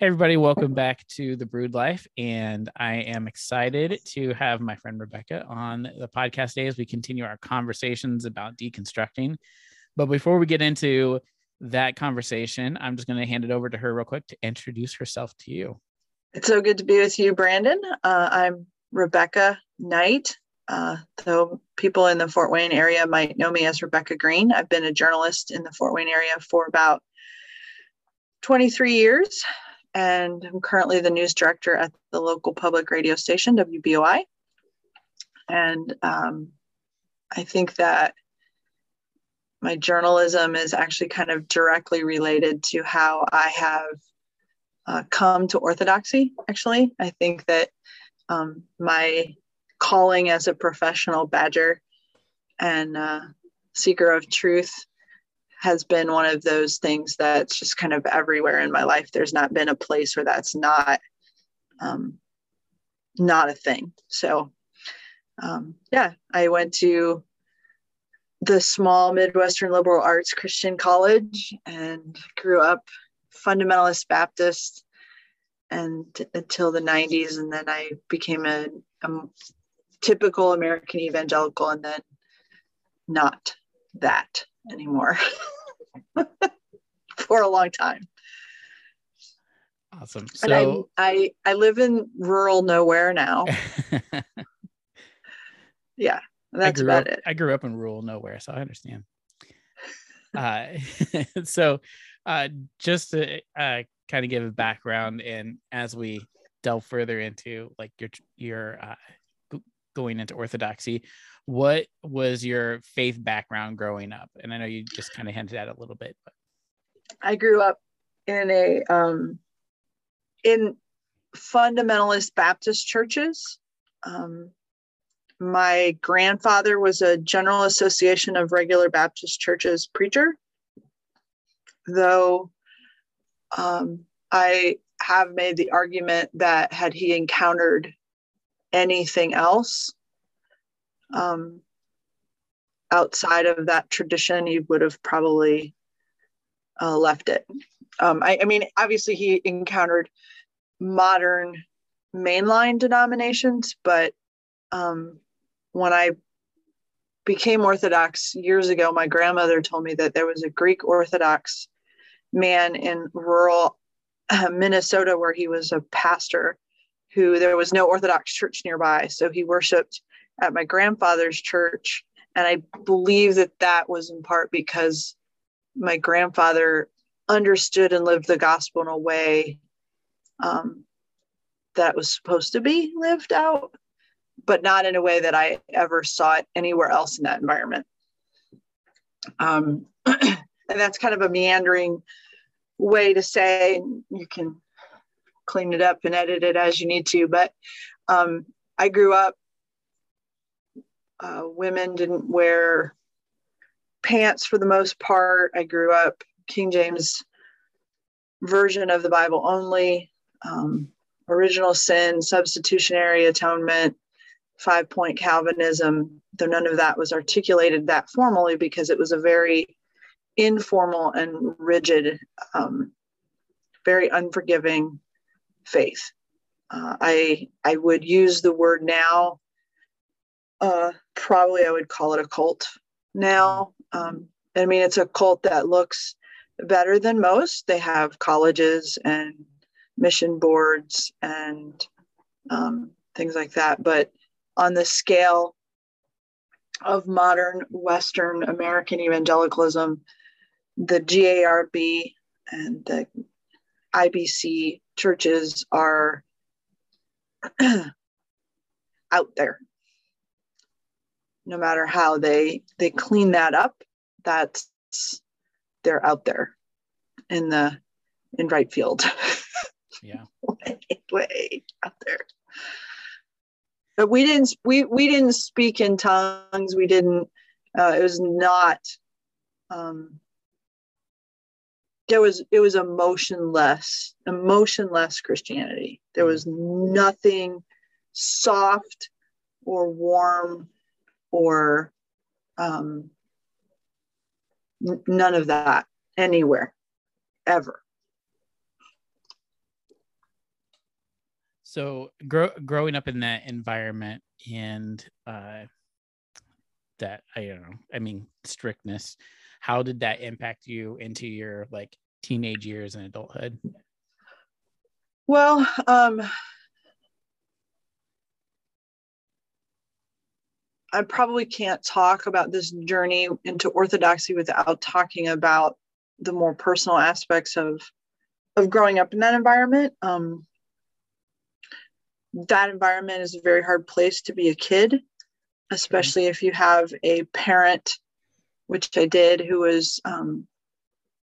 Hey, everybody, welcome back to The Brewed Life. And I am excited to have my friend Rebecca on the podcast today as we continue our conversations about deconstructing. But before we get into that conversation, I'm just going to hand it over to her real quick to introduce herself to you. It's so good to be with you, Brandon. Uh, I'm Rebecca Knight. Uh, though people in the Fort Wayne area might know me as Rebecca Green, I've been a journalist in the Fort Wayne area for about 23 years and I'm currently the news director at the local public radio station, WBOI. And um, I think that my journalism is actually kind of directly related to how I have uh, come to orthodoxy, actually. I think that um, my calling as a professional badger and uh, seeker of truth has been one of those things that's just kind of everywhere in my life. There's not been a place where that's not um, not a thing. So um, yeah, I went to the small Midwestern liberal arts Christian college and grew up fundamentalist Baptist and until the 90s and then I became a, a typical American evangelical and then not that anymore for a long time. Awesome. So I, I I live in rural nowhere now. yeah, that's about up, it. I grew up in rural nowhere, so I understand. uh, so uh, just to uh, kind of give a background, and as we delve further into like your your uh, going into orthodoxy, what was your faith background growing up? And I know you just kind of hinted at it a little bit, but I grew up in a um, in fundamentalist Baptist churches. Um, my grandfather was a General Association of Regular Baptist Churches preacher, though um, I have made the argument that had he encountered anything else, um, outside of that tradition, he would have probably uh, left it. Um, I, I, mean, obviously, he encountered modern mainline denominations, but um, when I became Orthodox years ago, my grandmother told me that there was a Greek Orthodox man in rural uh, Minnesota where he was a pastor who there was no Orthodox church nearby. So he worshiped at my grandfather's church. And I believe that that was in part because my grandfather understood and lived the gospel in a way um, that was supposed to be lived out, but not in a way that I ever saw it anywhere else in that environment. Um, and that's kind of a meandering way to say, you can clean it up and edit it as you need to. But um, I grew up uh, women didn't wear pants for the most part. I grew up King James version of the Bible only, um, original sin, substitutionary atonement, five point Calvinism, though none of that was articulated that formally because it was a very informal and rigid, um, very unforgiving faith. Uh, I I would use the word now uh, probably I would call it a cult now. Um, I mean, it's a cult that looks better than most. They have colleges and mission boards and um, things like that. But on the scale of modern Western American evangelicalism, the GARB and the IBC churches are out there. No matter how they they clean that up that's they're out there in the in right field. Yeah. Way, way out there. But we didn't we we didn't speak in tongues. We didn't uh, it was not um there was it was emotionless emotionless christianity. There was nothing soft or warm or um, n- none of that anywhere ever. So grow, growing up in that environment and uh, that I don't know, I mean strictness, how did that impact you into your like teenage years and adulthood? Well, um, I probably can't talk about this journey into orthodoxy without talking about the more personal aspects of of growing up in that environment. Um, that environment is a very hard place to be a kid, especially if you have a parent, which I did, who was um,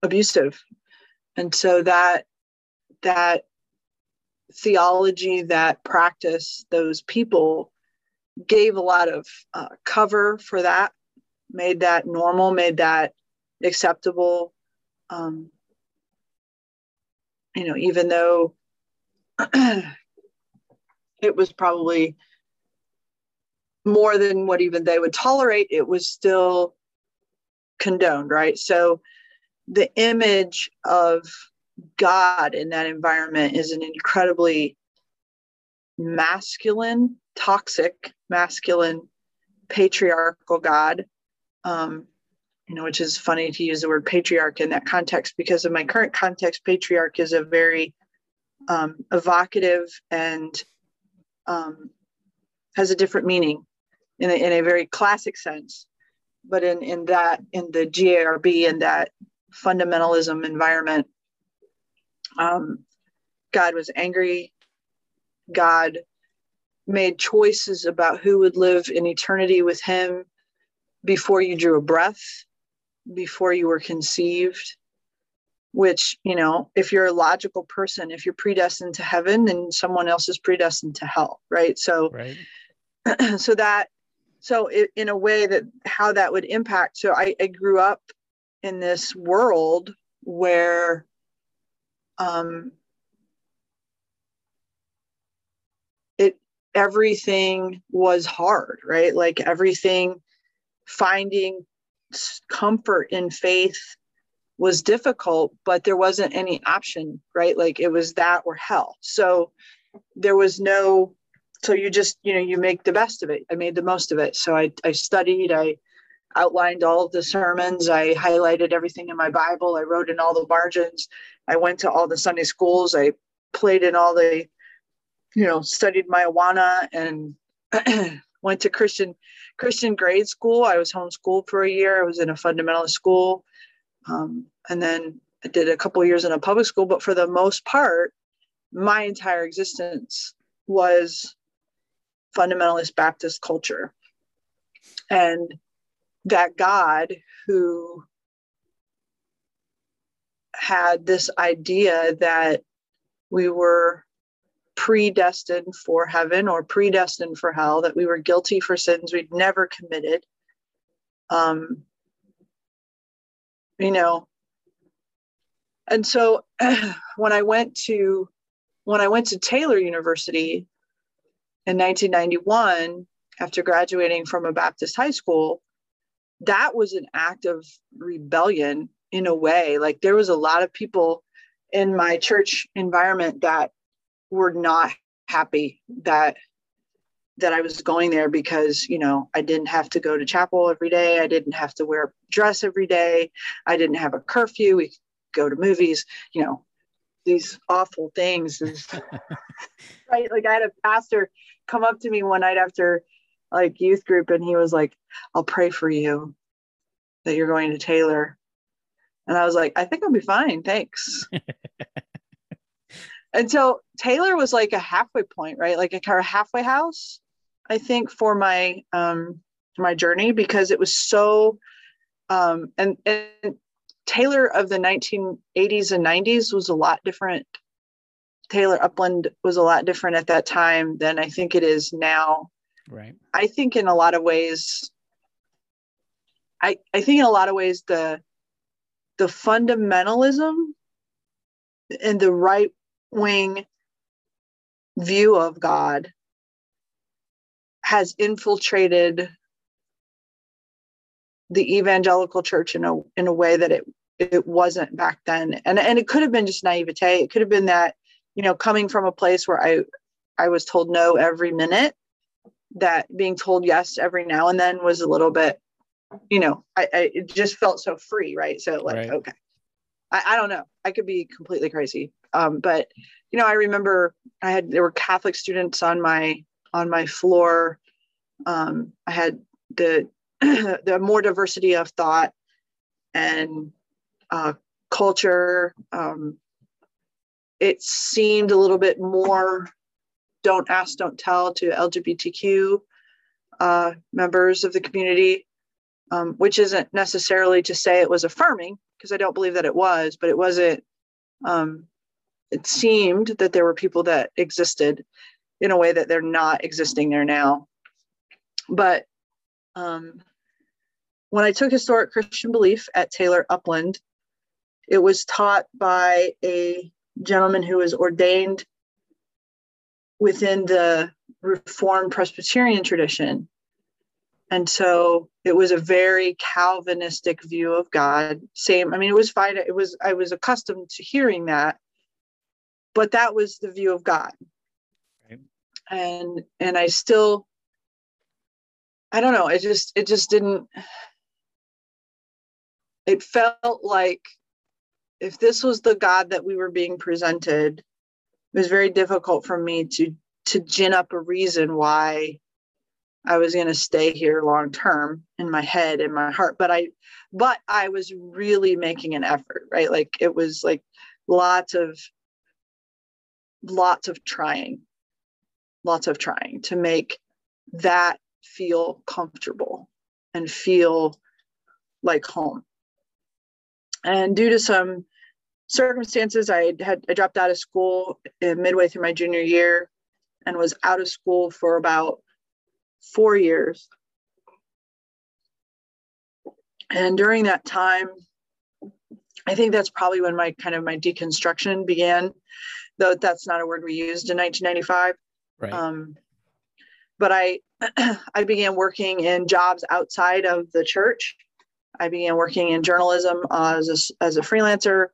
abusive, and so that that theology, that practice, those people gave a lot of uh, cover for that, made that normal, made that acceptable. Um, you know, even though it was probably more than what even they would tolerate, it was still condoned, right? So the image of God in that environment is an incredibly masculine, toxic, masculine, patriarchal God. Um, you know, which is funny to use the word patriarch in that context because in my current context, patriarch is a very um, evocative and um, has a different meaning in a, in a very classic sense. But in, in that, in the GARB and that fundamentalism environment, um, God was angry. God made choices about who would live in eternity with Him before you drew a breath, before you were conceived. Which, you know, if you're a logical person, if you're predestined to heaven, then someone else is predestined to hell, right? So, right. so that, so it, in a way that how that would impact. So I, I grew up in this world where um, it everything was hard, right? Like everything, finding comfort in faith was difficult, but there wasn't any option, right? Like it was that or hell. So there was no, so you just, you know, you make the best of it. I made the most of it. So I, I studied, I outlined all the sermons. I highlighted everything in my Bible. I wrote in all the margins. I went to all the Sunday schools. I played in all the, you know, studied marijuana and went to Christian Christian grade school. I was homeschooled for a year. I was in a fundamentalist school, um, and then I did a couple years in a public school. But for the most part, my entire existence was fundamentalist Baptist culture, and that God who had this idea that we were predestined for heaven or predestined for hell, that we were guilty for sins we'd never committed. Um, you know, and so when I went to when I went to Taylor University in 1991 after graduating from a Baptist high school, that was an act of rebellion in a way. Like there was a lot of people in my church environment that were not happy that that I was going there because, you know, I didn't have to go to chapel every day. I didn't have to wear a dress every day. I didn't have a curfew. We could go to movies, you know, these awful things. right. Like I had a pastor come up to me one night after like youth group and he was like i'll pray for you that you're going to taylor. And i was like i think i'll be fine thanks. And so taylor was like a halfway point right? Like a kind of halfway house i think for my um my journey because it was so um and and taylor of the 1980s and 90s was a lot different taylor upland was a lot different at that time than i think it is now. Right. I think in a lot of ways, I, I think in a lot of ways the the fundamentalism and the right wing view of God has infiltrated the evangelical church in a in a way that it it wasn't back then. And and it could have been just naivete. It could have been that you know coming from a place where i I was told no every minute, that being told yes every now and then was a little bit, you know, I, I it just felt so free, right? So like, right. okay. I, I don't know. I could be completely crazy. Um, but you know, I remember I had there were Catholic students on my on my floor. Um, I had the the more diversity of thought and uh, culture. Um, it seemed a little bit more don't ask, don't tell to LGBTQ uh, members of the community, um, which isn't necessarily to say it was affirming, because I don't believe that it was, but it wasn't. Um, it seemed that there were people that existed in a way that they're not existing there now. But um, when I took historic Christian belief at Taylor Upland, it was taught by a gentleman who was ordained within the Reformed Presbyterian tradition. And so it was a very Calvinistic view of God. Same, I mean, it was fine. It was, I was accustomed to hearing that, but that was the view of God. Right. And, and I still, I don't know, it just, it just didn't, it felt like if this was the God that we were being presented, it was very difficult for me to to gin up a reason why I was going to stay here long term in my head and my heart. But I but I was really making an effort right? Like it was like lots of lots of trying lots of trying to make that feel comfortable and feel like home and due to some circumstances, I had I dropped out of school midway through my junior year and was out of school for about four years. And during that time, I think that's probably when my kind of my deconstruction began, though that's not a word we used in 1995. Right. Um, but I I began working in jobs outside of the church. I began working in journalism uh, as a, as a freelancer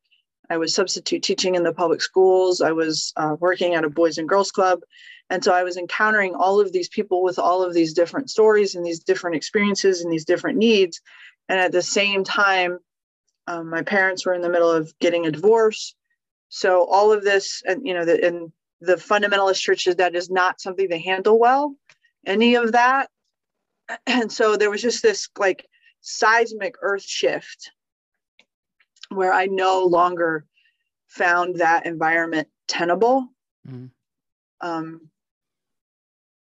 I was substitute teaching in the public schools. I was uh, working at a Boys and Girls Club. And so I was encountering all of these people with all of these different stories and these different experiences and these different needs. And at the same time, um, my parents were in the middle of getting a divorce. So all of this, and you know, the, in the fundamentalist churches, that is not something they handle well, any of that. And so there was just this like seismic earth shift where I no longer found that environment tenable. Mm. Um,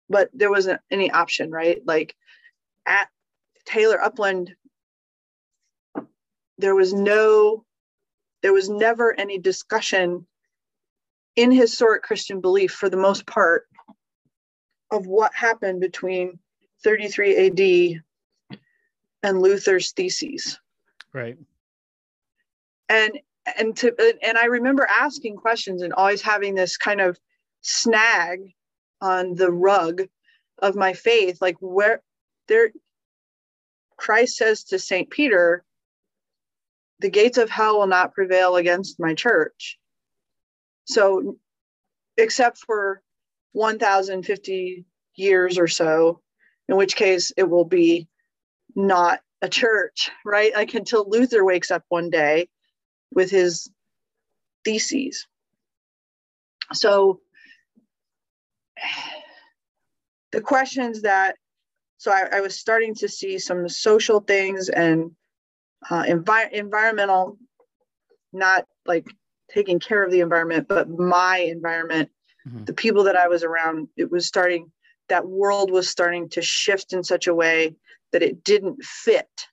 but there wasn't any option, right? Like at Taylor Upland, there was no, there was never any discussion in historic Christian belief for the most part of what happened between 33 AD and Luther's theses. Right and and to and i remember asking questions and always having this kind of snag on the rug of my faith like where there christ says to saint peter the gates of hell will not prevail against my church so except for 1050 years or so in which case it will be not a church right like until luther wakes up one day with his theses. So the questions that, so I, I was starting to see some social things and uh, envi- environmental, not like taking care of the environment, but my environment, mm-hmm. the people that I was around, it was starting, that world was starting to shift in such a way that it didn't fit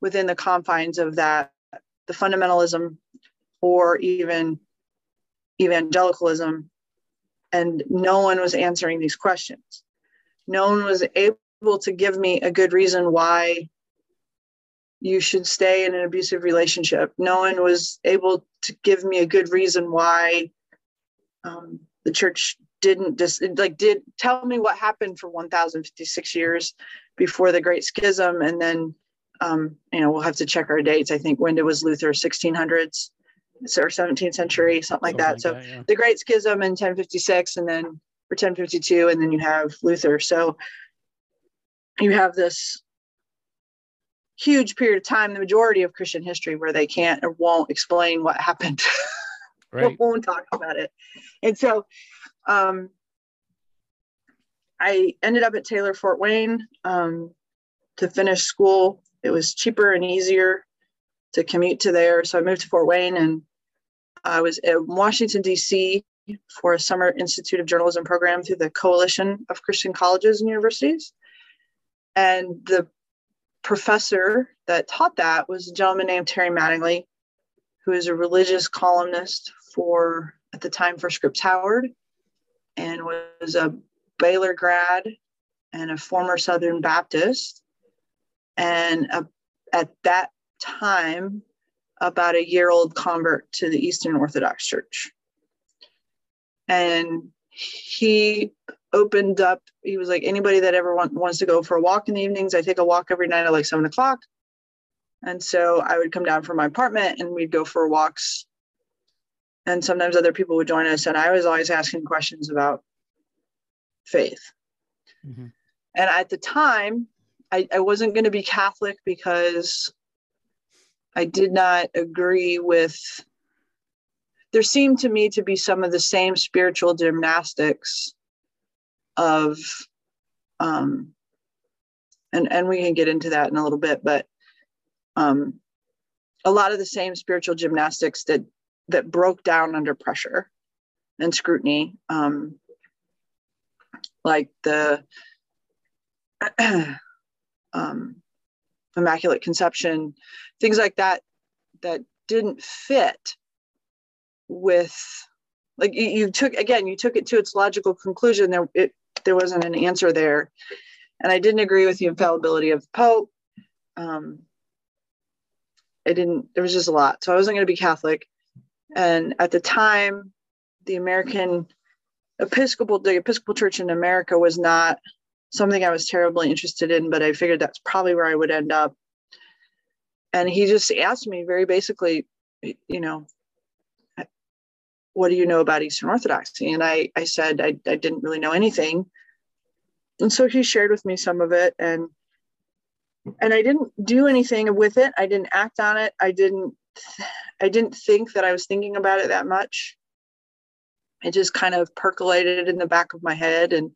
within the confines of that the fundamentalism or even evangelicalism. And no one was answering these questions. No one was able to give me a good reason why you should stay in an abusive relationship. No one was able to give me a good reason why um, the church didn't just like did tell me what happened for 1056 years before the great schism and then um, you know, we'll have to check our dates. I think when it was Luther, 1600s or 17th century, something like that. Like so that, yeah. the Great Schism in 1056, and then for 1052, and then you have Luther. So you have this huge period of time, the majority of Christian history, where they can't or won't explain what happened. Right. won't talk about it. And so um, I ended up at Taylor Fort Wayne um, to finish school. It was cheaper and easier to commute to there. So I moved to Fort Wayne and I was in Washington, D.C. for a summer Institute of Journalism program through the Coalition of Christian Colleges and Universities. And the professor that taught that was a gentleman named Terry Mattingly, who is a religious columnist for at the time for Scripps Howard and was a Baylor grad and a former Southern Baptist. And a, at that time, about a year old convert to the Eastern Orthodox Church. And he opened up, he was like, anybody that ever want, wants to go for a walk in the evenings, I take a walk every night at like seven o'clock. And so I would come down from my apartment and we'd go for walks and sometimes other people would join us and i was always asking questions about faith mm-hmm. and at the time i, I wasn't going to be catholic because i did not agree with there seemed to me to be some of the same spiritual gymnastics of um and and we can get into that in a little bit but um a lot of the same spiritual gymnastics that that broke down under pressure and scrutiny, um, like the um, Immaculate Conception, things like that, that didn't fit with, like you, you took again, you took it to its logical conclusion. There, it there wasn't an answer there, and I didn't agree with the infallibility of the Pope. Um, I didn't. There was just a lot, so I wasn't going to be Catholic. And at the time, the American Episcopal, the Episcopal Church in America was not something I was terribly interested in, but I figured that's probably where I would end up. And he just asked me very basically, you know, what do you know about Eastern Orthodoxy? And I, I said I, I didn't really know anything. And so he shared with me some of it and and I didn't do anything with it. I didn't act on it. I didn't I didn't think that I was thinking about it that much. It just kind of percolated in the back of my head. And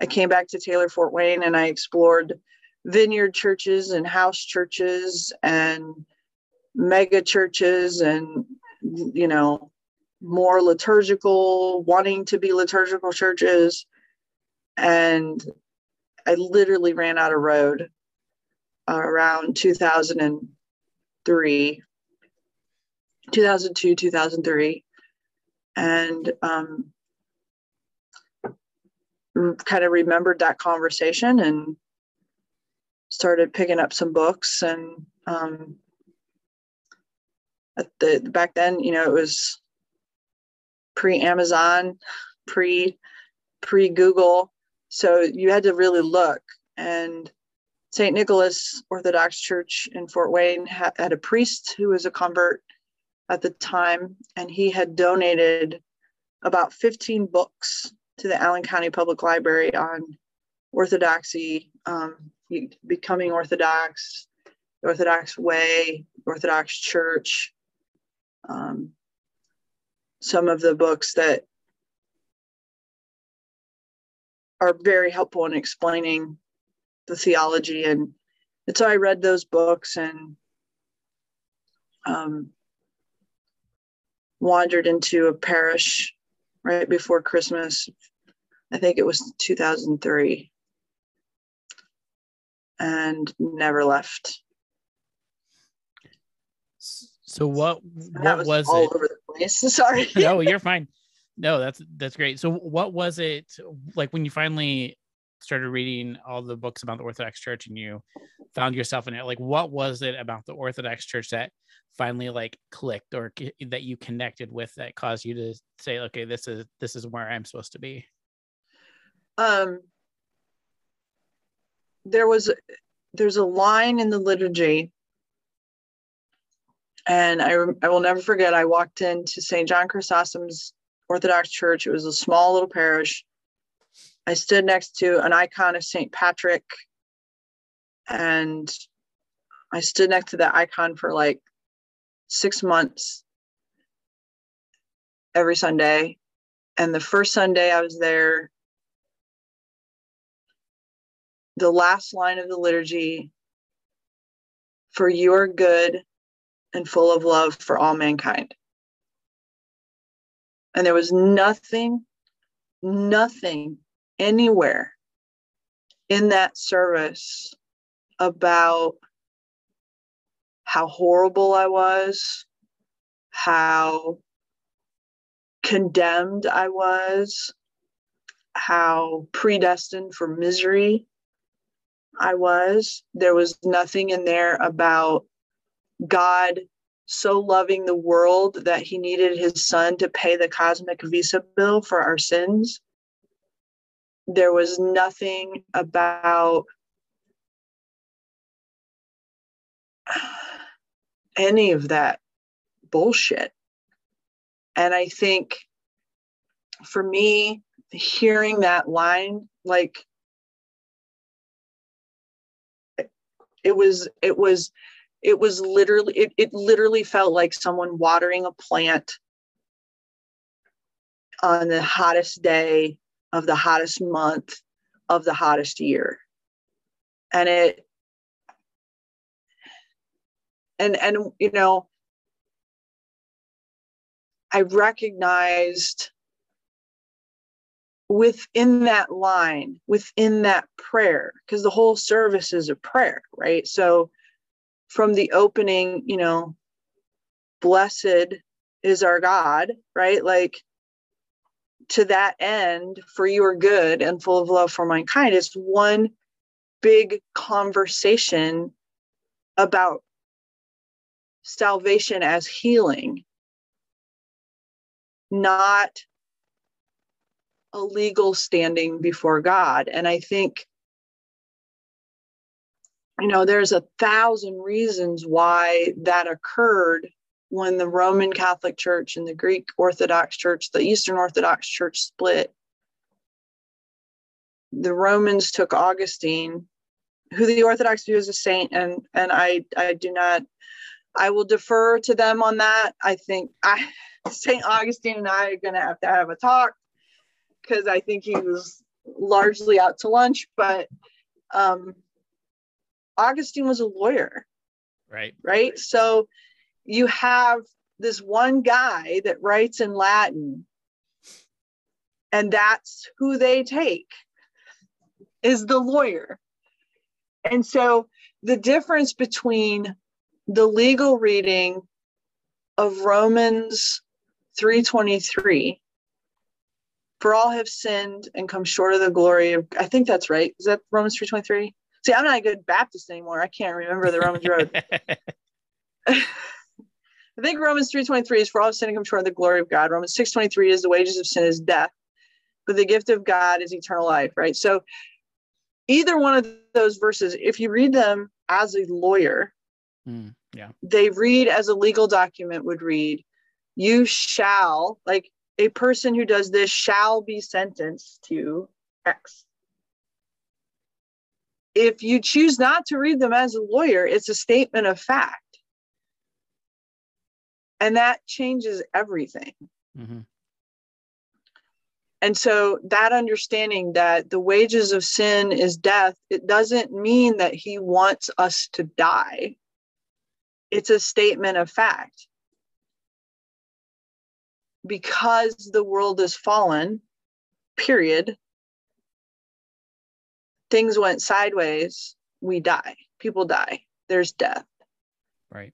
I came back to Taylor Fort Wayne and I explored vineyard churches and house churches and mega churches and, you know, more liturgical, wanting to be liturgical churches. And I literally ran out of road around 2003 2002, 2003, and um, kind of remembered that conversation and started picking up some books. And um, at the back then, you know, it was pre Amazon, pre pre Google, so you had to really look. And St. Nicholas Orthodox Church in Fort Wayne had a priest who was a convert at the time, and he had donated about 15 books to the Allen County Public Library on Orthodoxy, um, becoming Orthodox, Orthodox way, Orthodox Church. Um, some of the books that are very helpful in explaining the theology and and so I read those books and um, wandered into a parish right before Christmas. I think it was 2003 and never left. So what what was, was, all it? over the place. Sorry. no, you're fine. No, that's that's great. So what was it like when you finally started reading all the books about the Orthodox Church and you found yourself in it? Like what was it about the Orthodox Church that finally like clicked or that you connected with that caused you to say okay this is this is where i'm supposed to be um there was there's a line in the liturgy and I, I will never forget i walked into st john chrysostom's orthodox church it was a small little parish I stood next to an icon of St. Patrick and I stood next to that icon for like six months every Sunday. And the first Sunday I was there, the last line of the liturgy for you are good and full of love for all mankind. And there was nothing, nothing anywhere in that service about how horrible I was, how condemned I was, how predestined for misery I was. There was nothing in there about God so loving the world that he needed his son to pay the cosmic visa bill for our sins. There was nothing about any of that bullshit. And I think for me, hearing that line, like it was, it was, it was literally, it, it literally felt like someone watering a plant on the hottest day of the hottest month of the hottest year. And it, and and you know i recognized within that line within that prayer because the whole service is a prayer right so from the opening you know blessed is our god right like to that end for you are good and full of love for mankind is one big conversation about salvation as healing, not a legal standing before God. And I think, you know, there's a thousand reasons why that occurred when the Roman Catholic Church and the Greek Orthodox Church, the Eastern Orthodox Church split. The Romans took Augustine, who the Orthodox view as a saint, and and I I do not I will defer to them on that. I think I St. Augustine and I are going to have to have a talk because I think he was largely out to lunch. But um, Augustine was a lawyer. Right. Right. So you have this one guy that writes in Latin, and that's who they take is the lawyer. And so the difference between the legal reading of Romans 3:23 for all have sinned and come short of the glory of I think that's right. Is that Romans 3:23? See, I'm not a good Baptist anymore. I can't remember the Romans road. I think Romans 3:23 is for all sinned and come short of the glory of God. Romans 6:23 is the wages of sin is death, but the gift of God is eternal life, right? So either one of those verses, if you read them as a lawyer, mm yeah they read as a legal document would read you shall like a person who does this shall be sentenced to x if you choose not to read them as a lawyer it's a statement of fact and that changes everything mm-hmm. and so that understanding that the wages of sin is death it doesn't mean that he wants us to die it's a statement of fact. Because the world is fallen, period, things went sideways, we die. People die. There's death. Right.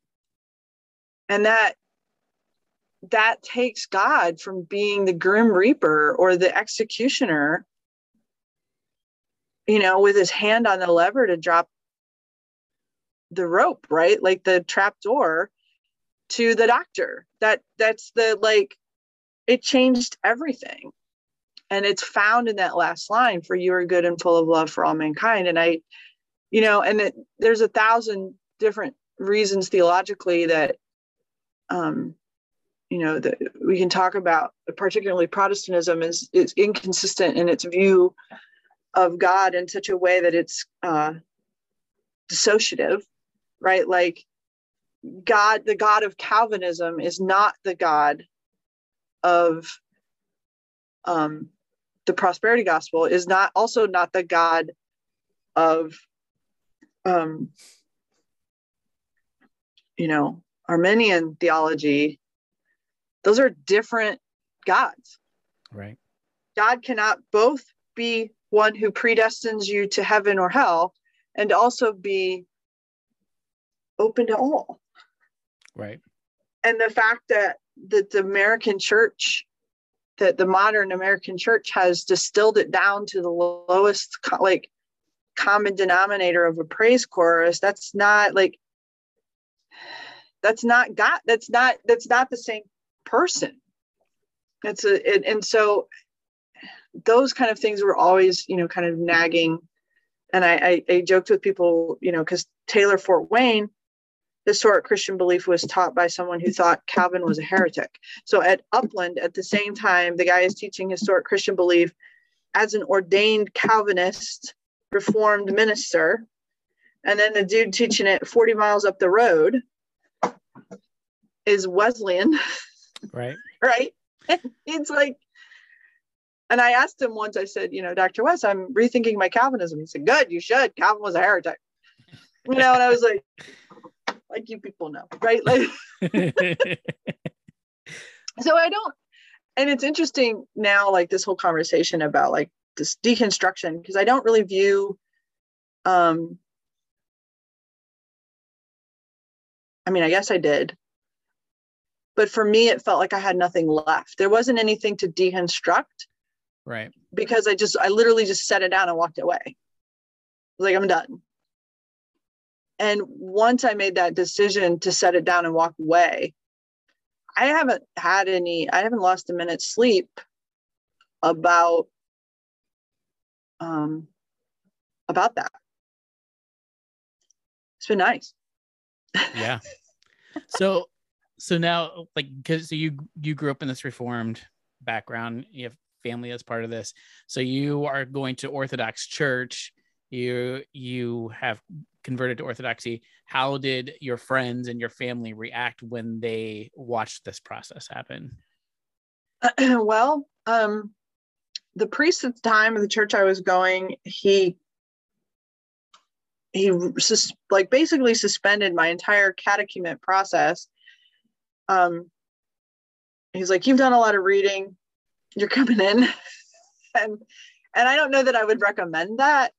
And that that takes God from being the grim reaper or the executioner, you know, with his hand on the lever to drop the rope, right? Like the trap door to the doctor. That that's the like it changed everything. And it's found in that last line for you are good and full of love for all mankind. And I, you know, and it, there's a thousand different reasons theologically that um you know that we can talk about particularly protestantism is is inconsistent in its view of god in such a way that it's uh dissociative right? Like god the god of calvinism is not the god of um the prosperity gospel is not also not the god of um you know arminian theology those are different gods. Right. God cannot both be one who predestines you to heaven or hell and also be open to all. Right. And the fact that that the american church that the modern american church has distilled it down to the lowest like common denominator of a praise chorus that's not like that's not god that's not that's not the same person. It's a it, and so those kind of things were always you know kind of nagging. And i i, I joked with people you know because taylor fort wayne historic christian belief was taught by someone who thought calvin was a heretic. So at upland at the same time the guy is teaching historic christian belief as an ordained calvinist reformed minister. And then the dude teaching it 40 miles up the road is wesleyan right? Right? It's like and i asked him once i said you know dr west i'm rethinking my calvinism. He said good you should. Calvin was a heretic. You know and i was like like you people know right? Like so i don't and it's interesting now like this whole conversation about like this deconstruction because i don't really view um i mean i guess i did but for me it felt like i had nothing left. There wasn't anything to deconstruct right. because i just i literally just set it down and walked away. Like i'm done. And once i made that decision to set it down and walk away i haven't had any i haven't lost a minute's sleep about um about that. It's been nice. Yeah. So so now like because so you you grew up in this reformed background you have family as part of this. So you are going to orthodox church. You you have converted to orthodoxy. How did your friends and your family react when they watched this process happen? Well um the priest at the time of the church i was going he he sus- like basically suspended my entire catechumen process um he's like you've done a lot of reading. You're coming in. And and i don't know that i would recommend that.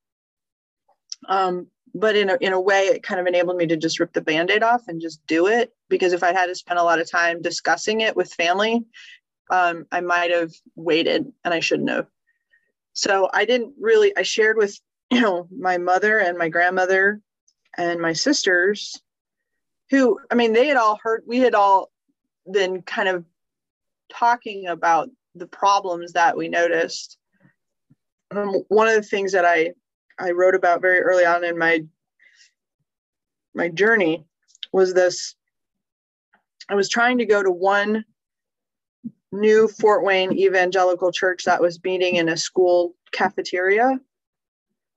Um but in a, in a way it kind of enabled me to just rip the band-aid off and just do it. Because if i had to spend a lot of time discussing it with family um, i might have waited and i shouldn't have. So i didn't really i shared with you know my mother and my grandmother and my sisters who i mean they had all heard we had all been kind of talking about the problems that we noticed. Um, one of the things that i I wrote about very early on in my my journey was this. I was trying to go to one new Fort Wayne evangelical church that was meeting in a school cafeteria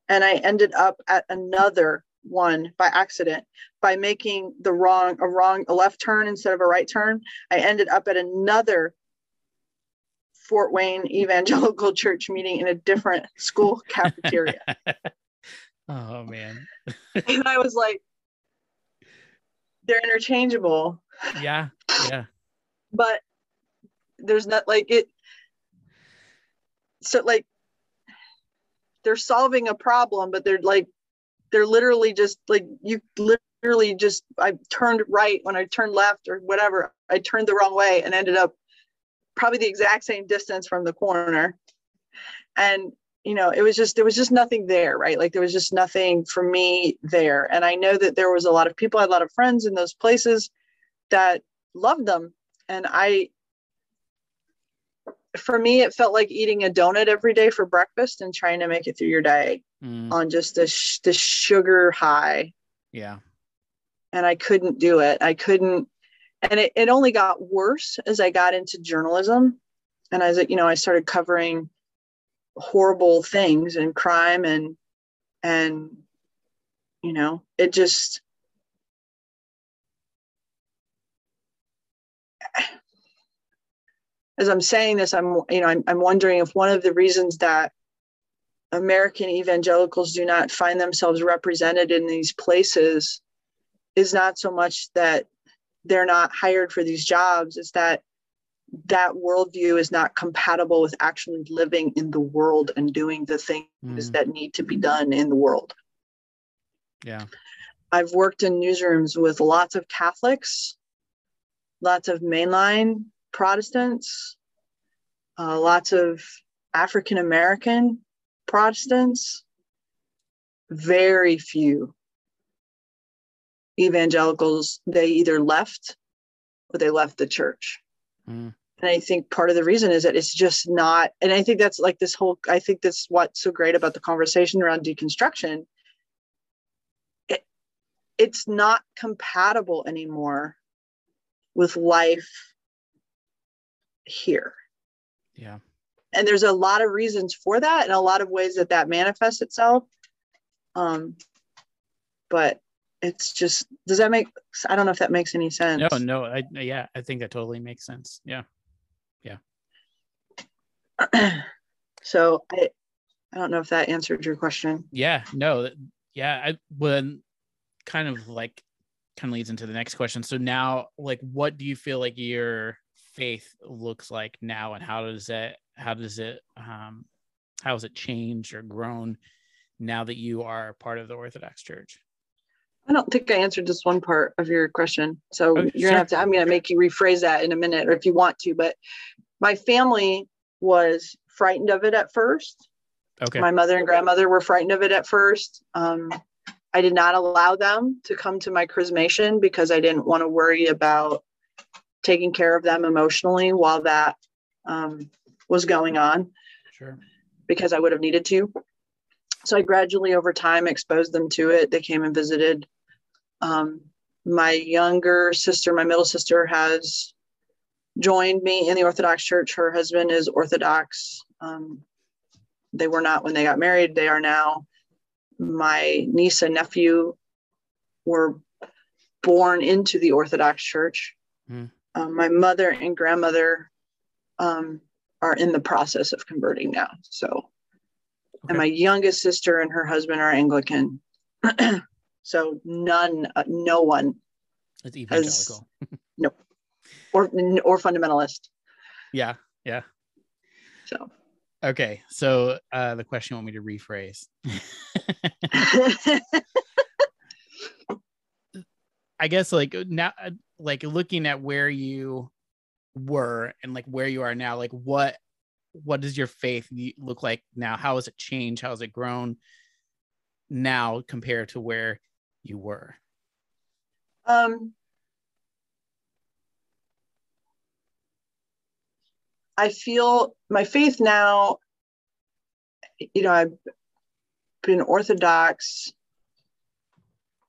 and I ended up at another one by accident by making the wrong a wrong a left turn instead of a right turn I ended up at another Fort Wayne Evangelical Church meeting in a different school cafeteria. oh man. and I was like, they're interchangeable. Yeah. Yeah. But there's not like it. So like they're solving a problem, but they're like they're literally just like you literally just I turned right when I turned left or whatever. I turned the wrong way and ended up probably the exact same distance from the corner. And you know it was just there was just nothing there right? Like there was just nothing for me there. And i know that there was a lot of people I had a lot of friends in those places that loved them. And i for me it felt like eating a donut every day for breakfast and trying to make it through your day mm. on just this this sugar high yeah and i couldn't do it i couldn't and it, it only got worse as I got into journalism. And as you know, I started covering horrible things and crime and and you know, it just as I'm saying this, I'm you know, I'm, I'm wondering if one of the reasons that American evangelicals do not find themselves represented in these places is not so much that they're not hired for these jobs, is that that worldview is not compatible with actually living in the world and doing the things mm. that need to be done in the world. Yeah. I've worked in newsrooms with lots of Catholics, lots of mainline Protestants, uh, lots of African American Protestants, very few evangelicals, they either left or they left the church. Mm. And I think part of the reason is that it's just not, and I think that's like this whole, I think that's what's so great about the conversation around deconstruction. It, it's not compatible anymore with life here. Yeah. And there's a lot of reasons for that and a lot of ways that that manifests itself. Um, but it's just does that make i don't know if that makes any sense. No no i yeah i think that totally makes sense. Yeah. Yeah. So i i don't know if that answered your question. Yeah no yeah i when kind of like kind of leads into the next question. So now like what do you feel like your faith looks like now and how does it how does it um how has it changed or grown now that you are part of the orthodox church I don't think I answered just one part of your question. So oh, you're sure. gonna have to, I'm gonna make you rephrase that in a minute or if you want to, but my family was frightened of it at first. Okay. My mother and grandmother were frightened of it at first. Um, I did not allow them to come to my chrismation because I didn't want to worry about taking care of them emotionally while that um, was going on. Sure. Because I would have needed to. So I gradually over time exposed them to it. They came and visited um, my younger sister, my middle sister, has joined me in the Orthodox Church. Her husband is Orthodox. Um, they were not when they got married, they are now. My niece and nephew were born into the Orthodox Church. Mm. Um, my mother and grandmother um, are in the process of converting now. So, okay. and my youngest sister and her husband are Anglican. So none, uh, no one. It's evangelical. Has, no, or or fundamentalist. Yeah, yeah. So. Okay, so uh, the question you want me to rephrase. I guess like now, like looking at where you were and like where you are now, like what what does your faith look like now? How has it changed? How has it grown now compared to where you were? Um, I feel my faith now, you know, I've been Orthodox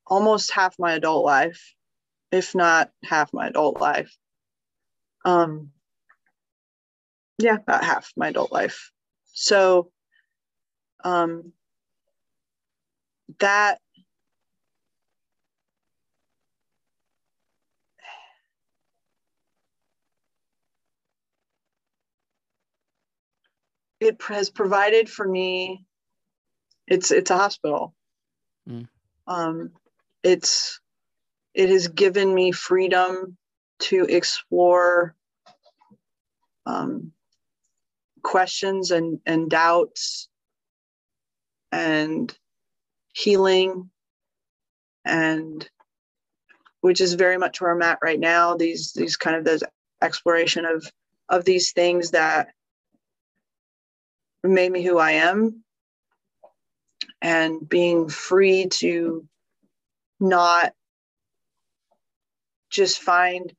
almost half my adult life, if not half my adult life. Um, yeah, about half my adult life. So, um, that it has provided for me it's it's a hospital mm. um, it's it has given me freedom to explore um, questions and and doubts and healing and which is very much where I'm at right now these these kind of those exploration of of these things that made me who I am and being free to not just find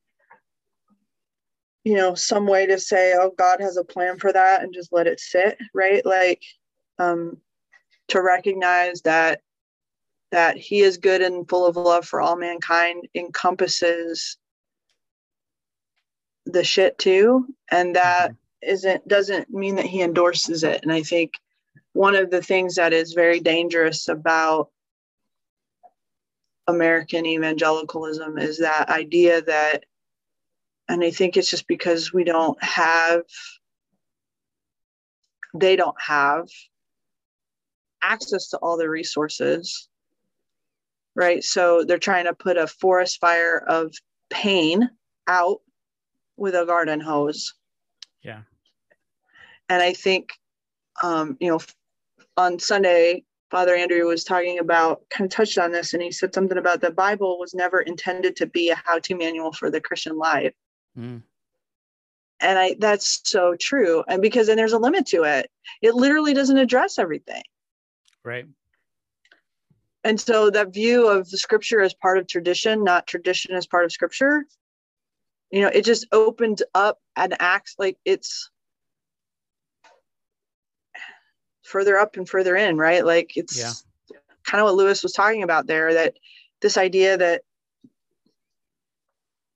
you know some way to say oh god has a plan for that and just let it sit right like um to recognize that that he is good and full of love for all mankind encompasses the shit too and that mm-hmm. not doesn't mean that he endorses it and i think one of the things that is very dangerous about american evangelicalism is that idea that and i think it's just because we don't have they don't have access to all the resources right so they're trying to put a forest fire of pain out with a garden hose. Yeah. And I think, um, you know, on Sunday, Father Andrew was talking about, kind of touched on this, and he said something about the Bible was never intended to be a how to manual for the Christian life. Mm. And I, that's so true. And because then there's a limit to it, it literally doesn't address everything. Right. And so that view of the scripture as part of tradition, not tradition as part of scripture, you know it just opened up and acts like it's further up and further in right like it's yeah. kind of what lewis was talking about there that this idea that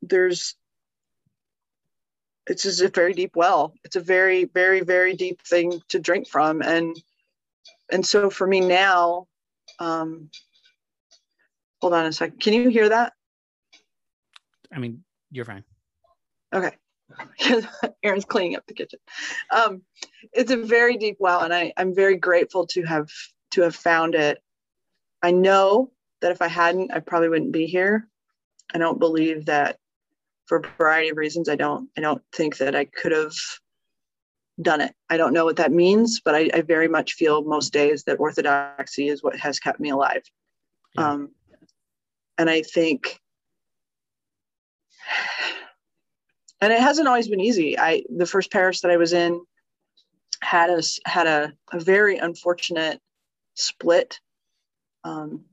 there's it's just a very deep well it's a very very very deep thing to drink from and and so for me now um hold on a second can you hear that i mean you're fine Okay. Aaron's cleaning up the kitchen. Um, it's a very deep well, and I, I'm very grateful to have to have found it. I know that if I hadn't, I probably wouldn't be here. I don't believe that for a variety of reasons. I don't I don't think that I could have done it. I don't know what that means, but I, I very much feel most days that orthodoxy is what has kept me alive. Yeah. Um, and I think and it hasn't always been easy. I the first parish that I was in had a had a, a very unfortunate split. Um,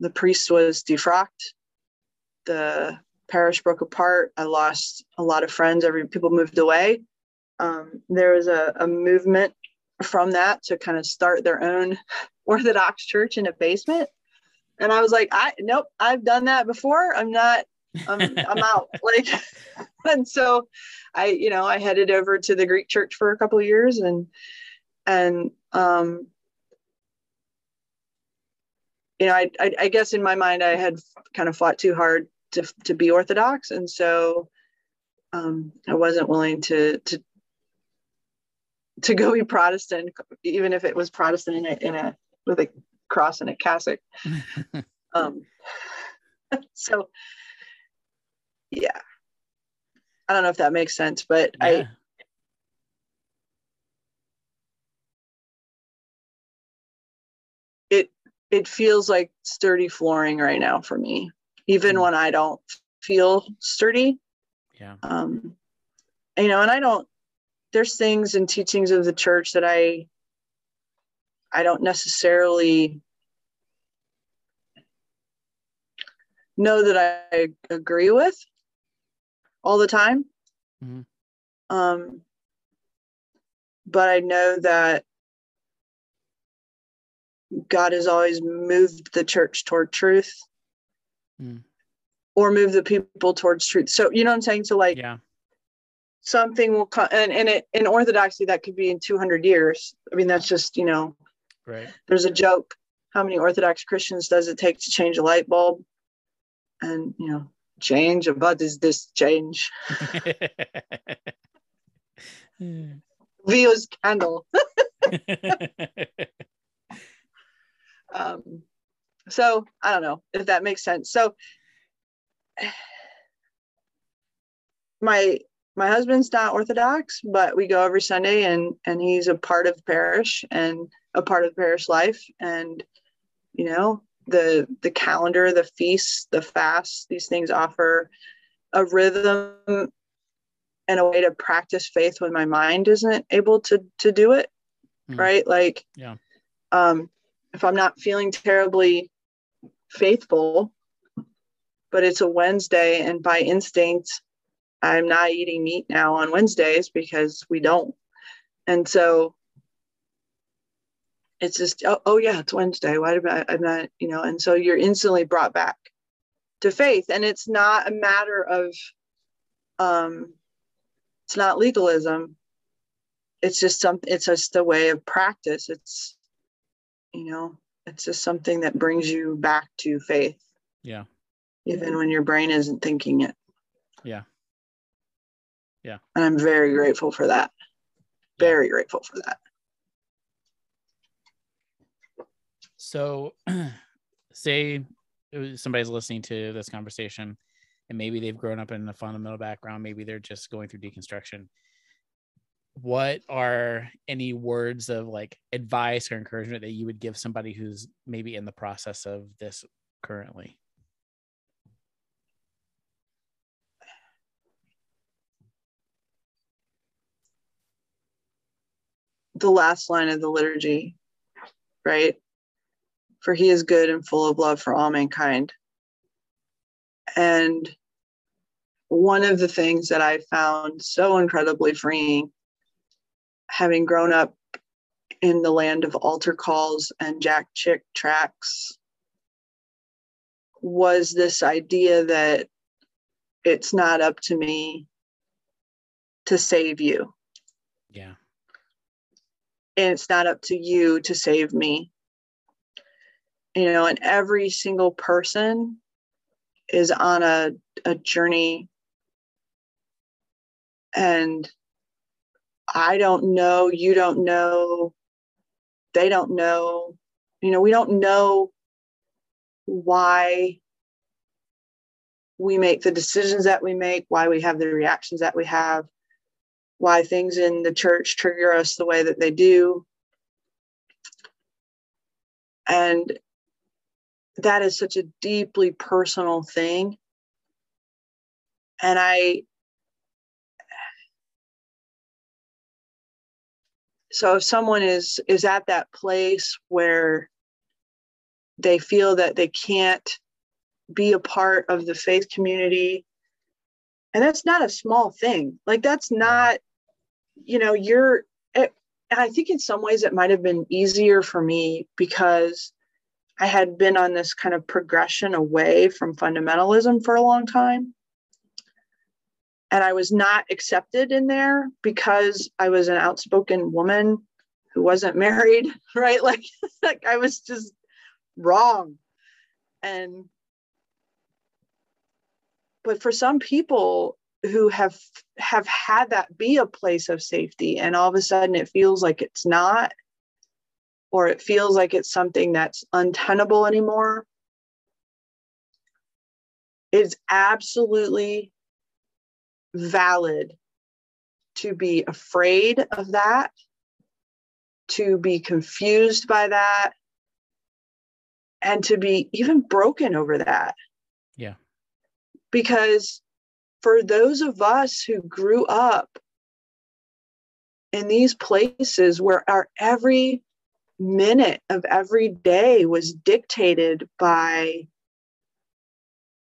the priest was defrocked. The parish broke apart. I lost a lot of friends. Every people moved away. Um, there was a, a movement from that to kind of start their own Orthodox church in a basement. And I was like, I nope, I've done that before. I'm not I'm, I'm out. Like, and so I, you know, I headed over to the Greek church for a couple of years and, and, um, you know, I, I, I guess in my mind, I had kind of fought too hard to, to be Orthodox. And so, um, I wasn't willing to, to, to go be Protestant, even if it was Protestant in a, in a with a cross and a cassock. um, so yeah i don't know if that makes sense but yeah. i it it feels like sturdy flooring right now for me even mm. when i don't feel sturdy yeah um you know and i don't there's things and teachings of the church that i i don't necessarily know that i agree with all the time. Mm-hmm. Um, but I know that God has always moved the church toward truth mm. or move the people towards truth. So, you know what I'm saying? So, like, yeah. something will come, and, and it, in Orthodoxy, that could be in 200 years. I mean, that's just, you know, right. There's a joke. How many Orthodox Christians does it take to change a light bulb? And, you know, change what is this change views candle um, so i don't know if that makes sense so my my husband's not orthodox but we go every sunday and and he's a part of parish and a part of parish life and you know the the calendar, the feasts, the fasts, these things offer a rhythm and a way to practice faith when my mind isn't able to to do it. Mm. Right? Like yeah. Um if I'm not feeling terribly faithful, but it's a Wednesday and by instinct I'm not eating meat now on Wednesdays because we don't. And so it's just oh, oh yeah it's wednesday. Why did I, i'm not you know and so you're instantly brought back to faith. And it's not a matter of um it's not legalism. It's just something it's just a way of practice. It's you know it's just something that brings you back to faith. Yeah. Even when your brain isn't thinking it. Yeah. Yeah. And i'm very grateful for that. Very yeah. grateful for that. So say somebody's listening to this conversation and maybe they've grown up in a fundamental background. Maybe they're just going through deconstruction what are any words of like advice or encouragement that you would give somebody who's maybe in the process of this currently? The last line of the liturgy right? For he is good and full of love for all mankind. And one of the things that I found so incredibly freeing having grown up in the land of altar calls and Jack Chick tracks was this idea that it's not up to me to save you. Yeah. And it's not up to you to save me. You know, and every single person is on a, a journey and I don't know, you don't know, they don't know. You know, we don't know why we make the decisions that we make, why we have the reactions that we have, why things in the church trigger us the way that they do. And that is such a deeply personal thing. And I so if someone is is at that place where they feel that they can't be a part of the faith community and that's not a small thing like that's not you know you're eh, it, i think in some ways it might have been easier for me because i had been on this kind of progression away from fundamentalism for a long time and I was not accepted in there because I was an outspoken woman who wasn't married, right? Like, like I was just wrong. And but for some people who have have had that be a place of safety and all of a sudden it feels like it's not or it feels like it's something that's untenable anymore it's absolutely valid to be afraid of that, to be confused by that, and to be even broken over that. Yeah. Because for those of us who grew up in these places where our every minute of every day was dictated by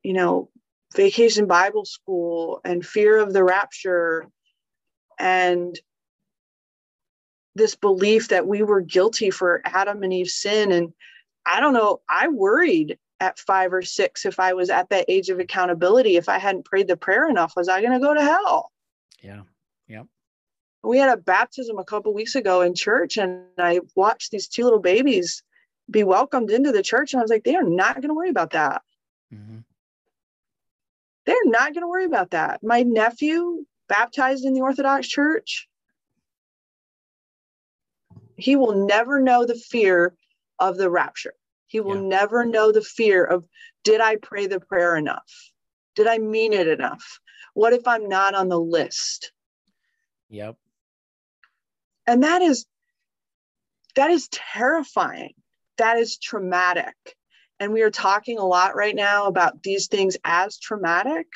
you know vacation Bible school and fear of the rapture and this belief that we were guilty for Adam and Eve's sin. And I don't know, I worried at five or six if I was at that age of accountability, if I hadn't prayed the prayer enough, was I going to go to hell? Yeah. Yep. We had a baptism a couple weeks ago in church, and I watched these two little babies be welcomed into the church. And I was like, they are not going to worry about that. Mm-hmm. They're not going to worry about that. My nephew, baptized in the Orthodox Church, he will never know the fear of the rapture. He will yeah. never know the fear of, did I pray the prayer enough? Did I mean it enough? What if I'm not on the list? Yep. And that is that is terrifying. That is traumatic and we are talking a lot right now about these things as traumatic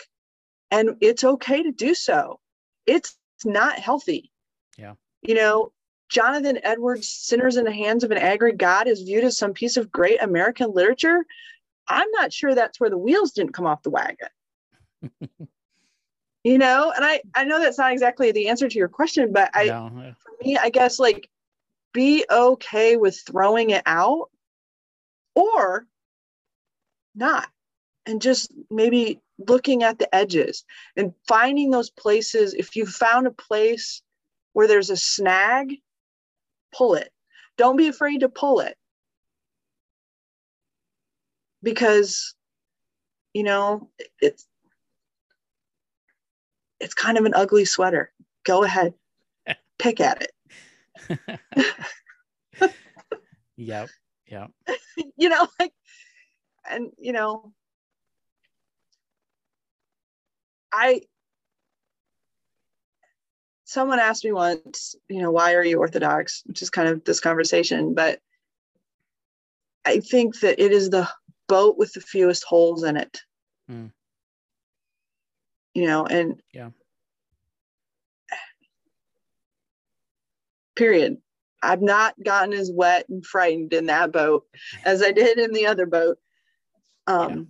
and it's okay to do so. It's not healthy. Yeah. You know jonathan edwards sinners in the hands of an angry god is viewed as some piece of great american literature. I'm not sure that's where the wheels didn't come off the wagon. You know and i i know that's not exactly the answer to your question but i no. for me i guess like be okay with throwing it out or not. And just maybe looking at the edges and finding those places. If you found a place where there's a snag pull it. Don't be afraid to pull it. Because you know it's it's kind of an ugly sweater. Go ahead. Pick at it. Yep yep. You know like and you know i someone asked me once you know why are you orthodox which is kind of this conversation but i think that it is the boat with the fewest holes in it. Mm. you know and yeah. Period. I've not gotten as wet and frightened in that boat as i did in the other boat um yeah.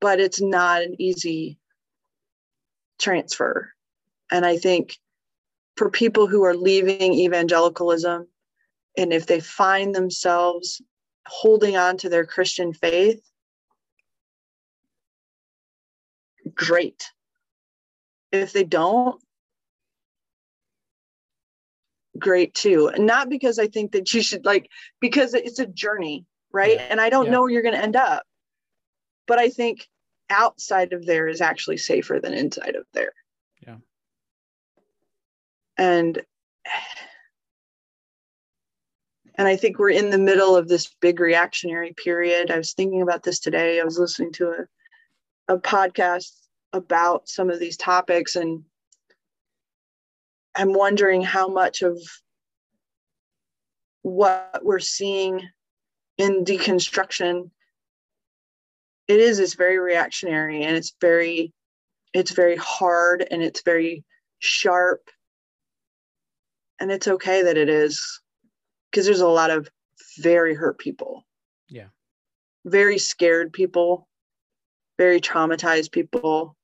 but it's not an easy transfer and i think for people who are leaving evangelicalism and if they find themselves holding on to their Christian faith, great. If they don't, great too. And not because I think that you should like, because it's a journey, right? Yeah. And I don't yeah. know where you're going to end up. But I think outside of there is actually safer than inside of there. Yeah. And and I think we're in the middle of this big reactionary period. I was thinking about this today. I was listening to a, a podcast about some of these topics, and I'm wondering how much of what we're seeing in deconstruction it is it's very reactionary and it's very it's very hard and it's very sharp. And it's okay that it is because there's a lot of very hurt people. Yeah. Very scared people, very traumatized people,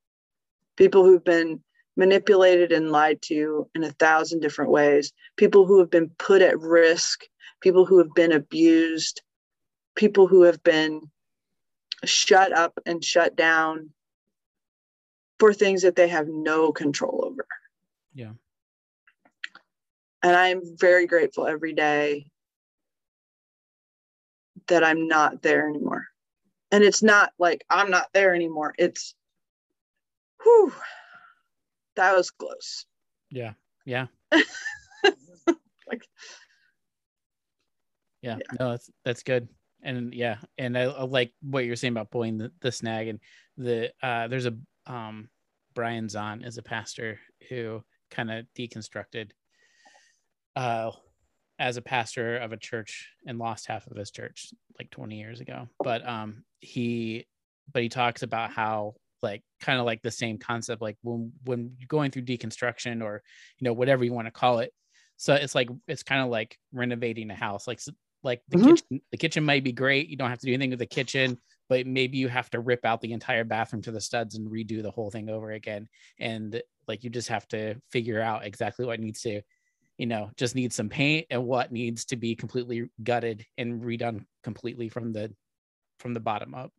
people who've been manipulated and lied to in a thousand different ways, people who have been put at risk, people who have been abused, people who have been shut up and shut down for things that they have no control over. Yeah. And I'm very grateful every day that I'm not there anymore. And it's not like I'm not there anymore. It's, whew, that was close. Yeah. Yeah. like, yeah, yeah, no, that's that's good. And yeah, and I, I, like what you're saying about pulling the, the snag and the uh there's a um Brian Zahnd is a pastor who kind of deconstructed uh, as a pastor of a church and lost half of his church like 20 years ago. But um, he, but he talks about how like kind of like the same concept, like when when you're going through deconstruction or you know whatever you want to call it. So it's like it's kind of like renovating a house, like like the mm-hmm. kitchen. The kitchen might be great. You don't have to do anything with the kitchen, but maybe you have to rip out the entire bathroom to the studs and redo the whole thing over again. And like you just have to figure out exactly what needs to you know just needs some paint and what needs to be completely gutted and redone completely from the from the bottom up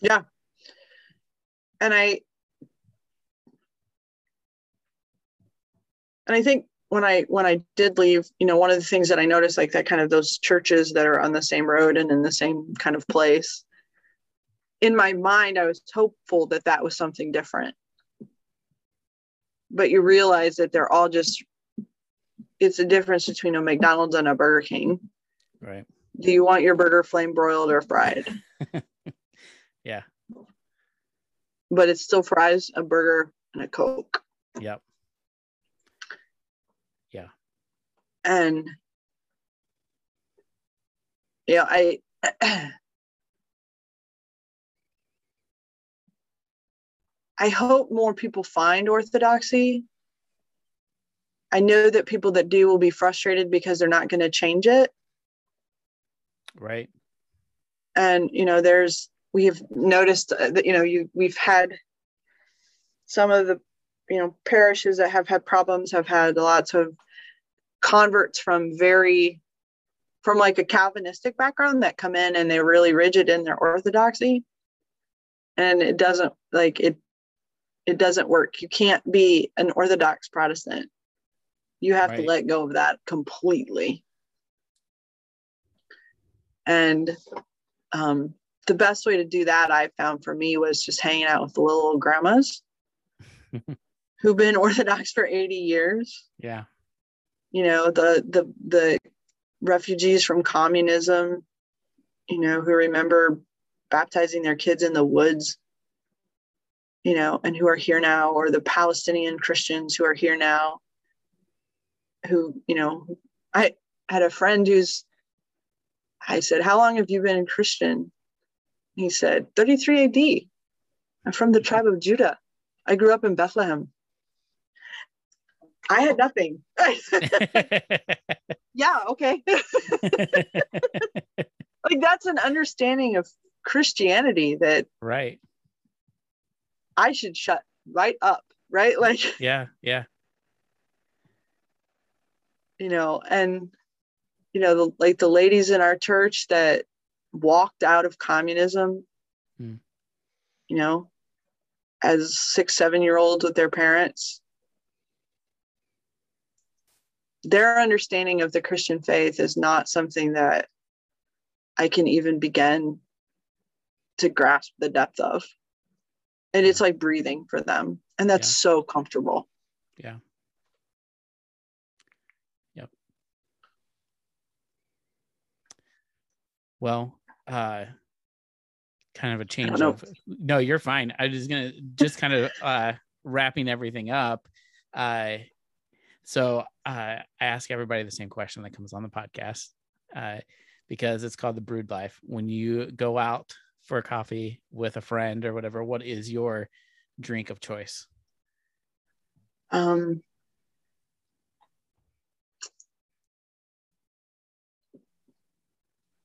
yeah and i and i think when i when i did leave you know one of the things that i noticed like that kind of those churches that are on the same road and in the same kind of place in my mind i was hopeful that that was something different but you realize that they're all just it's a difference between a McDonald's and a Burger King. Right. Do you want your burger flame broiled or fried? yeah. But it's still fries, a burger, and a Coke. Yep. Yeah. And yeah, I I hope more people find orthodoxy. I know that people that do will be frustrated because they're not going to change it. Right. And you know, there's we have noticed that you know you we've had some of the you know parishes that have had problems have had lots of converts from very from like a Calvinistic background that come in and they're really rigid in their orthodoxy. And it doesn't like it it doesn't work. You can't be an Orthodox Protestant. You have right. to let go of that completely. And um, the best way to do that I found for me was just hanging out with the little grandmas who've been Orthodox for 80 years. Yeah. You know, the the the refugees from communism, you know, who remember baptizing their kids in the woods, you know, and who are here now, or the Palestinian Christians who are here now, who, you know, I had a friend who's, I said, How long have you been a Christian? He said, 33 AD. I'm from the tribe of Judah. I grew up in Bethlehem. I had nothing. yeah, okay. like that's an understanding of Christianity that right. I should shut right up, right? Like Yeah, yeah. You know, and you know, the, like the ladies in our church that walked out of communism, hmm. you know, as six, seven year olds with their parents their understanding of the Christian faith is not something that I can even begin to grasp the depth of. And it's like breathing for them. And that's yeah. so comfortable. Yeah. Yep. Well, uh kind of a change of no, you're fine. I was gonna just kind of uh wrapping everything up. Uh so uh, I ask everybody the same question that comes on the podcast uh, because it's called the Brewed Life. When you go out for a coffee with a friend or whatever, what is your drink of choice? Um,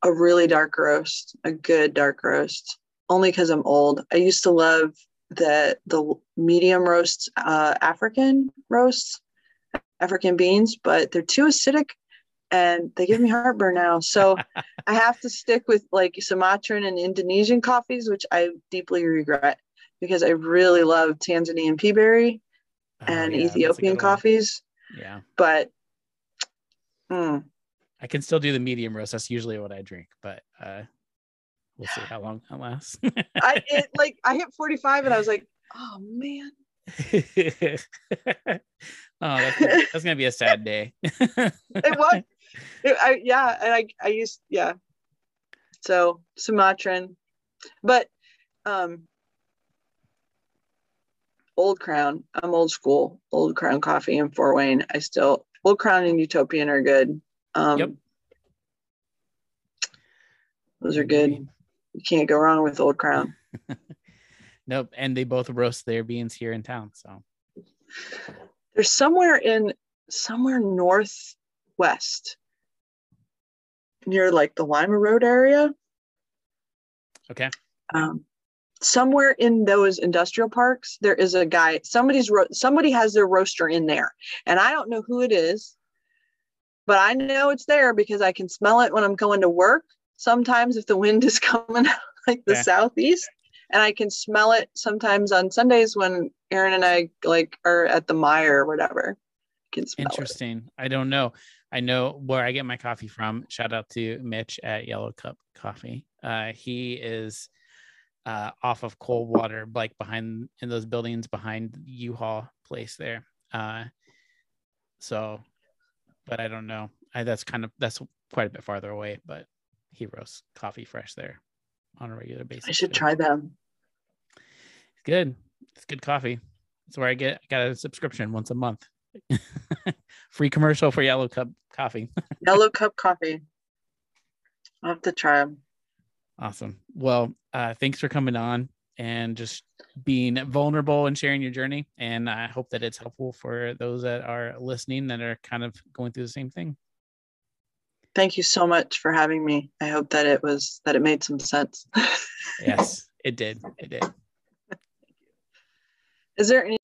a really dark roast, a good dark roast. Only because I'm old. I used to love the the medium roasts, uh, African roasts African beans, but they're too acidic and they give me heartburn now. So I have to stick with like Sumatran and Indonesian coffees, which I deeply regret because I really love Tanzanian peaberry oh, and yeah, Ethiopian coffees. Yeah. But mm. I can still do the medium roast. That's usually what I drink, but uh, we'll see how long that lasts. I it, like I hit 45 and I was like, oh man. oh, that's, that's gonna be a sad day. it was. It, I, yeah, and I I used yeah. So Sumatran, but um, Old Crown. I'm old school. Old Crown coffee and Fort Wayne. I still Old Crown and Utopian are good. Um, yep. Those are good. You can't go wrong with Old Crown. nope, and they both roast their beans here in town. So there's somewhere in somewhere northwest near like the Lima Road area. Okay. Um, somewhere in those industrial parks, there is a guy. Somebody's ro- somebody has their roaster in there, and I don't know who it is, but I know it's there because I can smell it when I'm going to work. Sometimes, if the wind is coming like the southeast, and I can smell it sometimes on Sundays when Aaron and I like are at the Meijer or whatever. I can smell Interesting. It. I don't know. I know where I get my coffee from. Shout out to Mitch at Yellow Cup Coffee. Uh, he is uh, off of Coldwater, like behind in those buildings behind U-Haul place there. Uh, so, but I don't know. I, that's kind of that's quite a bit farther away, but he roasts coffee fresh there on a regular basis. I should try them. It's good. It's good coffee. That's where I get I got a subscription once a month. Free commercial for Yellow Cup coffee. Yellow Cup coffee. I'll have to try them. Awesome. Well, uh, thanks for coming on and just being vulnerable and sharing your journey. And I hope that it's helpful for those that are listening that are kind of going through the same thing thank you so much for having me. I hope that it was that it made some sense. yes, it did. It did. Thank you. Is there any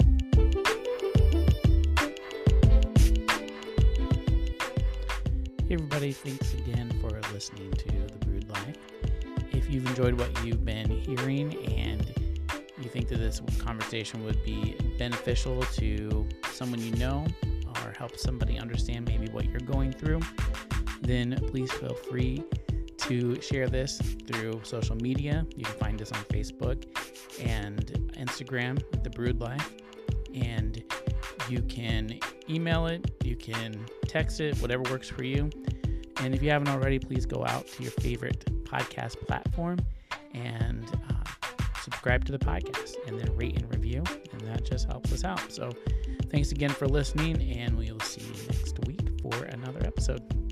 Hey, everybody, thanks again for listening to The Brewed Life. If you've enjoyed what you've been hearing and you think that this conversation would be beneficial to someone you know or help somebody understand maybe what you're going through, then please feel free to share this through social media. You can find us on Facebook and Instagram, The Brewed Life. And you can email it, you can text it, whatever works for you. And if you haven't already, please go out to your favorite podcast platform and uh, subscribe to the podcast and then rate and review. And that just helps us out. So thanks again for listening, and we will see you next week for another episode.